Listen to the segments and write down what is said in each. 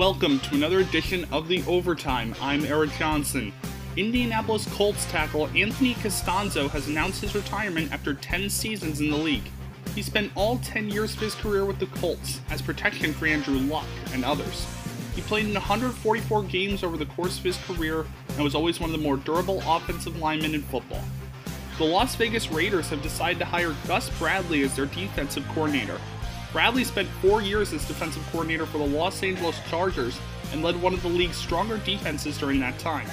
Welcome to another edition of The Overtime. I'm Erik Johnson. Indianapolis Colts tackle Anthony Castonzo has announced his retirement after 10 seasons in the league. He spent all 10 years of his career with the Colts as protection for Andrew Luck and others. He played in 144 games over the course of his career and was always one of the more durable offensive linemen in football. The Las Vegas Raiders have decided to hire Gus Bradley as their defensive coordinator. Bradley spent four years as defensive coordinator for the Los Angeles Chargers and led one of the league's stronger defenses during that time.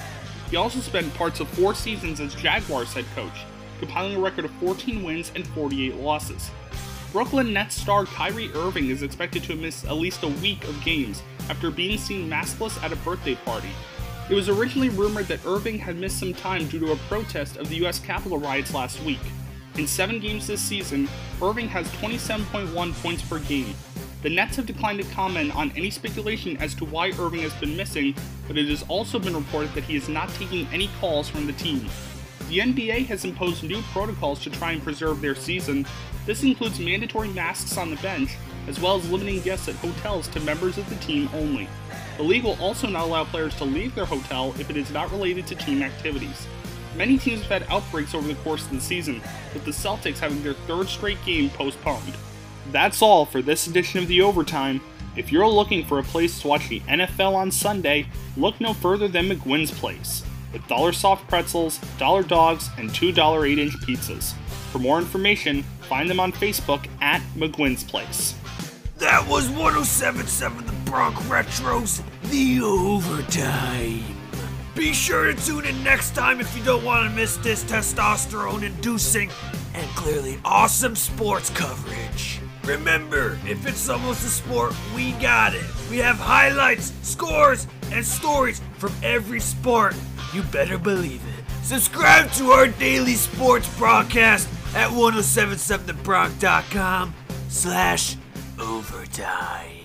He also spent parts of four seasons as Jaguars head coach, compiling a record of 14 wins and 48 losses. Brooklyn Nets star Kyrie Irving is expected to miss at least a week of games after being seen maskless at a birthday party. It was originally rumored that Irving had missed some time due to a protest of the US Capitol riots last week. In seven games this season, Irving has 27.1 points per game. The Nets have declined to comment on any speculation as to why Irving has been missing, but it has also been reported that he is not taking any calls from the team. The NBA has imposed new protocols to try and preserve their season. This includes mandatory masks on the bench, as well as limiting guests at hotels to members of the team only. The league will also not allow players to leave their hotel if it is not related to team activities. Many teams have had outbreaks over the course of the season, with the Celtics having their third straight game postponed. That's all for this edition of The Overtime. If you're looking for a place to watch the NFL on Sunday, look no further than McGuinn's Place with dollar soft pretzels, dollar dogs, and $2 8 inch pizzas. For more information, find them on Facebook at McGuinn's Place. That was 1077 The Bronx Retros, the overtime. Be sure to tune in next time if you don't want to miss this testosterone inducing and clearly awesome sports coverage. Remember, if it's almost a sport, we got it. We have highlights, scores, and stories from every sport. You better believe it. Subscribe to our daily sports broadcast at 1077thebronx.com slash overtime.